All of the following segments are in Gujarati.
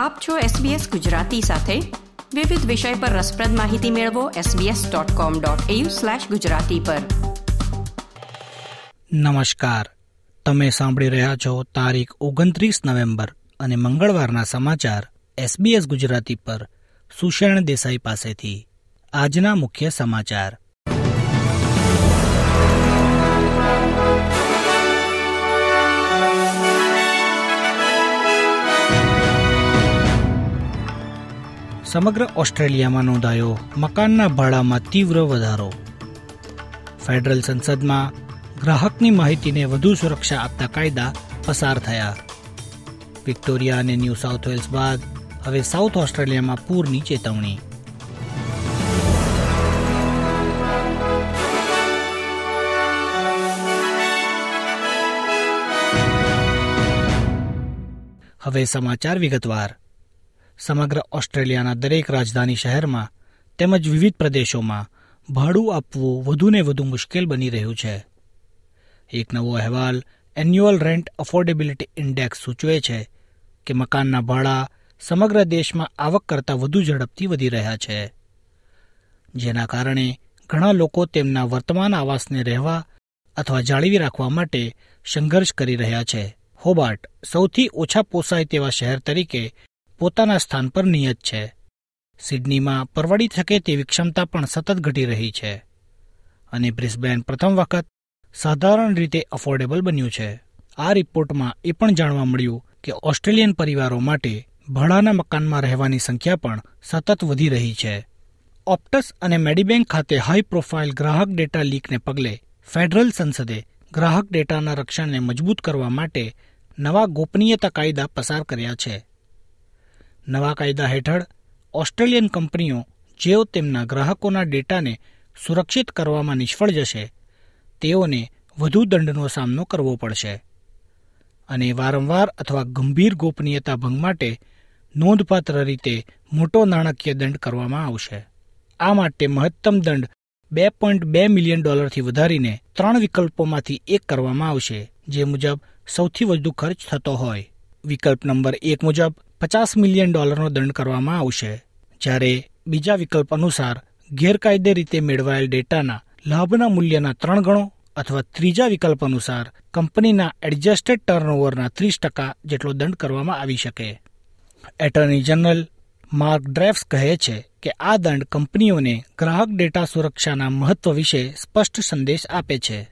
આપ છો SBS ગુજરાતી સાથે. વિવિધ વિષય પર રસપ્રદ માહિતી મેળવો sbs.com.au/gujarati પર. નમસ્કાર. તમે સાંભળી રહ્યા છો તારીખ ઓગણત્રીસ નવેમ્બર અને મંગળવારના સમાચાર SBS ગુજરાતી પર. સુષેણ દેસાઈ પાસેથી. આજના મુખ્ય સમાચાર. સમગ્ર ઓસ્ટ્રેલિયામાં નોંધાયો. મકાનના ભાડામાં તીવ્ર વધારો. ફેડરલ સંસદમાં ગ્રાહકની માહિતીને વધુ સુરક્ષા આપતા કાયદા પસાર થયા. વિક્ટોરિયા અને ન્યૂ સાઉથ વેલ્સ બાદ હવે સાઉથ ઓસ્ટ્રેલિયામાં પૂરની ચેતવણી. હવે સમાચાર વિગતવાર. સમગ્ર ઓસ્ટ્રેલિયાના દરેક રાજધાની શહેરમાં તેમજ વિવિધ પ્રદેશોમાં ભાડું આપવું વધુને વધુ મુશ્કેલ બની રહ્યું છે. એક નવો અહેવાલ એન્યુઅલ રેન્ટ અફોર્ડેબિલિટી ઇન્ડેક્સ સૂચવે છે કે મકાનના ભાડા સમગ્ર દેશમાં આવક કરતાં વધુ ઝડપથી વધી રહ્યા છે. જેના કારણે ઘણા લોકો તેમના વર્તમાન આવાસને રહેવા અથવા જાળવી રાખવા માટે સંઘર્ષ કરી રહ્યા છે. હોબાર્ટ સૌથી ઓછા પોસાય તેવા શહેર તરીકે પોતાના સ્થાન પર નિયત છે. સિડનીમાં પરવડી શકે તેવી ક્ષમતા પણ સતત ઘટી રહી છે અને બ્રિસ્બેન પ્રથમ વખત સાધારણ રીતે અફોર્ડેબલ બન્યું છે. આ રિપોર્ટમાં એ પણ જાણવા મળ્યું કે ઓસ્ટ્રેલિયન પરિવારો માટે ભાડાના મકાનમાં રહેવાની સંખ્યા પણ સતત વધી રહી છે. ઓપ્ટસ અને મેડીબેંક ખાતે હાઈ પ્રોફાઇલ ગ્રાહક ડેટા લીકને પગલે ફેડરલ સંસદે ગ્રાહક ડેટાના રક્ષણને મજબૂત કરવા માટે નવા ગોપનીયતા કાયદા પસાર કર્યા છે. નવા કાયદા હેઠળ ઓસ્ટ્રેલિયન કંપનીઓ જેઓ તેમના ગ્રાહકોના ડેટાને સુરક્ષિત કરવામાં નિષ્ફળ જશે, તેઓને વધુ દંડનો સામનો કરવો પડશે. અને વારંવાર અથવા ગંભીર ગોપનીયતા ભંગ માટે નોંધપાત્ર રીતે મોટો નાણાકીય દંડ કરવામાં આવશે. આ માટે મહત્તમ દંડ બે પોઈન્ટ બે મિલિયન ડોલરથી વધારીને ત્રણ વિકલ્પોમાંથી એક કરવામાં આવશે, જે મુજબ સૌથી વધુ ખર્ચ થતો હોય. વિકલ્પ નંબર એક મુજબ પચાસ મિલિયન ડોલરનો દંડ કરવામાં આવશે. જ્યારે બીજા વિકલ્પ અનુસાર ગેરકાયદે રીતે મેળવાયેલ ડેટાના લાભના મૂલ્યના ત્રણ ગણો અથવા ત્રીજા વિકલ્પ અનુસાર કંપનીના એડજસ્ટેડ ટર્નઓવરના ત્રીસ ટકા જેટલો દંડ કરવામાં આવી શકે. એટર્ની જનરલ માર્ક ડ્રેફ્સ કહે છે કે આ દંડ કંપનીઓને ગ્રાહક ડેટા સુરક્ષાના મહત્વ વિશે સ્પષ્ટ સંદેશ આપે છે.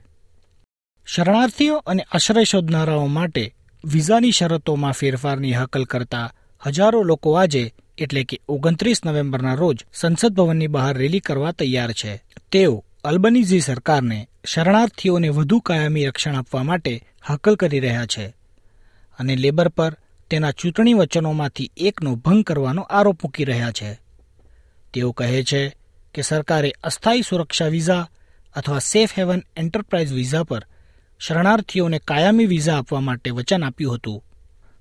શરણાર્થીઓ અને આશ્રય શોધનારાઓ માટે વિઝાની શરતોમાં ફેરફારની હકલ કરતા હજારો લોકો આજે, એટલે કે ઓગણત્રીસ નવેમ્બરના રોજ, સંસદ ભવનની બહાર રેલી કરવા તૈયાર છે. તેઓ અલ્બનીઝી સરકારને શરણાર્થીઓને વધુ કાયમી રક્ષણ આપવા માટે હાકલ કરી રહ્યા છે અને લેબર પર તેના ચૂંટણી વચનોમાંથી એકનો ભંગ કરવાનો આરોપ મૂકી રહ્યા છે. તેઓ કહે છે કે સરકારે અસ્થાયી સુરક્ષા વિઝા અથવા સેફ હેવન એન્ટરપ્રાઇઝ વિઝા પર શરણાર્થીઓને કાયમી વિઝા આપવા માટે વચન આપ્યું હતું.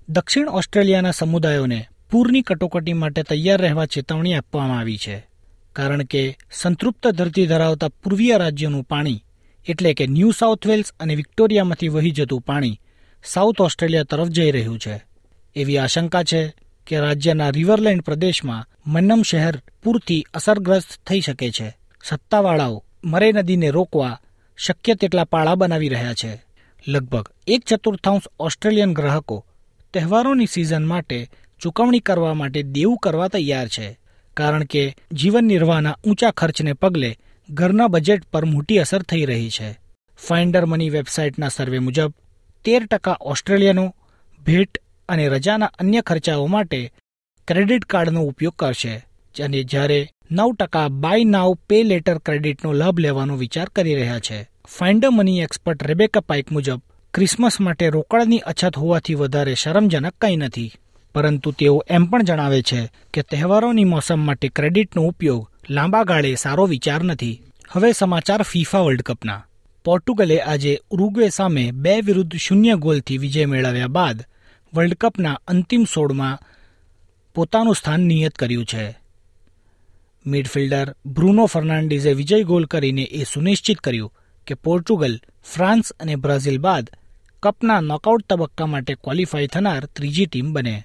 દક્ષિણ ઓસ્ટ્રેલિયાના સમુદાયોને પૂરની કટોકટી માટે તૈયાર રહેવા ચેતવણી આપવામાં આવી છે. કારણ કે સંતૃપ્ત ધરતી ધરાવતા પૂર્વીય રાજ્યોનું પાણી, એટલે કે ન્યૂ સાઉથ વેલ્સ અને વિક્ટોરિયામાંથી વહી જતું પાણી, સાઉથ ઓસ્ટ્રેલિયા તરફ જઈ રહ્યું છે. એવી આશંકા છે કે રાજ્યના રિવરલેન્ડ પ્રદેશમાં મન્નમ શહેર પૂરથી અસરગ્રસ્ત થઈ શકે છે. સત્તાવાળાઓ મરે નદીને રોકવા શક્ય તેટલા પાળા બનાવી રહ્યા છે. લગભગ એક ચતુર્થાંશ ઓસ્ટ્રેલિયન ગ્રાહકો તહેવારોની સિઝન માટે ચૂકવણી કરવા માટે દેવું કરવા તૈયાર છે. કારણ કે જીવન નિર્વાહના ઊંચા ખર્ચને પગલે ઘરના બજેટ પર મોટી અસર થઈ રહી છે. ફાઇન્ડર મની વેબસાઇટના સર્વે મુજબ, તેર ટકા ઓસ્ટ્રેલિયનો ભેટ અને રજાના અન્ય ખર્ચાઓ માટે ક્રેડિટ કાર્ડનો ઉપયોગ કરશે અને જ્યારે નવ ટકા બાય નાવ પે લેટર ક્રેડિટનો લાભ લેવાનો વિચાર કરી રહ્યા છે. Finder money expert Rebecca Pike મુજબ ક્રિસમસ માટે રોકડની અછત હોવાથી વધારે શરમજનક કંઈ નથી. પરંતુ તેઓ એમ પણ જણાવે છે કે તહેવારોની મોસમ માટે ક્રેડિટનો ઉપયોગ લાંબા ગાળે સારો વિચાર નથી. હવે સમાચાર ફીફા વર્લ્ડ કપના પોર્ટુગલે આજે ઉરુગ્વે સામે બે વિરુદ્ધ શૂન્ય ગોલથી વિજય મેળવ્યા બાદ વર્લ્ડ કપના અંતિમ સોળમાં પોતાનું સ્થાન નિયત કર્યું છે. મિડફિલ્ડર બ્રુનો ફર્નાન્ડીઝે વિજય ગોલ કરીને એ સુનિશ્ચિત કર્યું કે પોર્ટુગલ, ફ્રાન્સ અને બ્રાઝિલ બાદ કપના નોકઆઉટ તબક્કા માટે ક્વોલિફાય થનાર ત્રીજી ટીમ બને.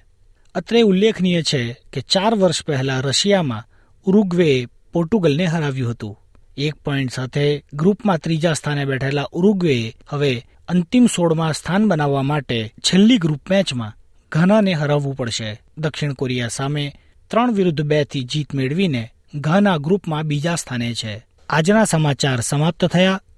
અત્રે ઉલ્લેખનીય છે કે ચાર વર્ષ પહેલા રશિયામાં ઉરુગ્વેએ પોર્ટુગલને હરાવ્યું હતું. એક પોઈન્ટ સાથે ગ્રુપમાં ત્રીજા સ્થાને બેઠેલા ઉરુગ્વેએ હવે અંતિમ સોળમાં સ્થાન બનાવવા માટે છેલ્લી ગ્રુપ મેચમાં ઘાનાને હરાવવું પડશે. દક્ષિણ કોરિયા સામે ત્રણ વિરુદ્ધ બેથી જીત મેળવીને ઘાના ગ્રુપમાં બીજા સ્થાને છે. આજના સમાચાર સમાપ્ત થયા.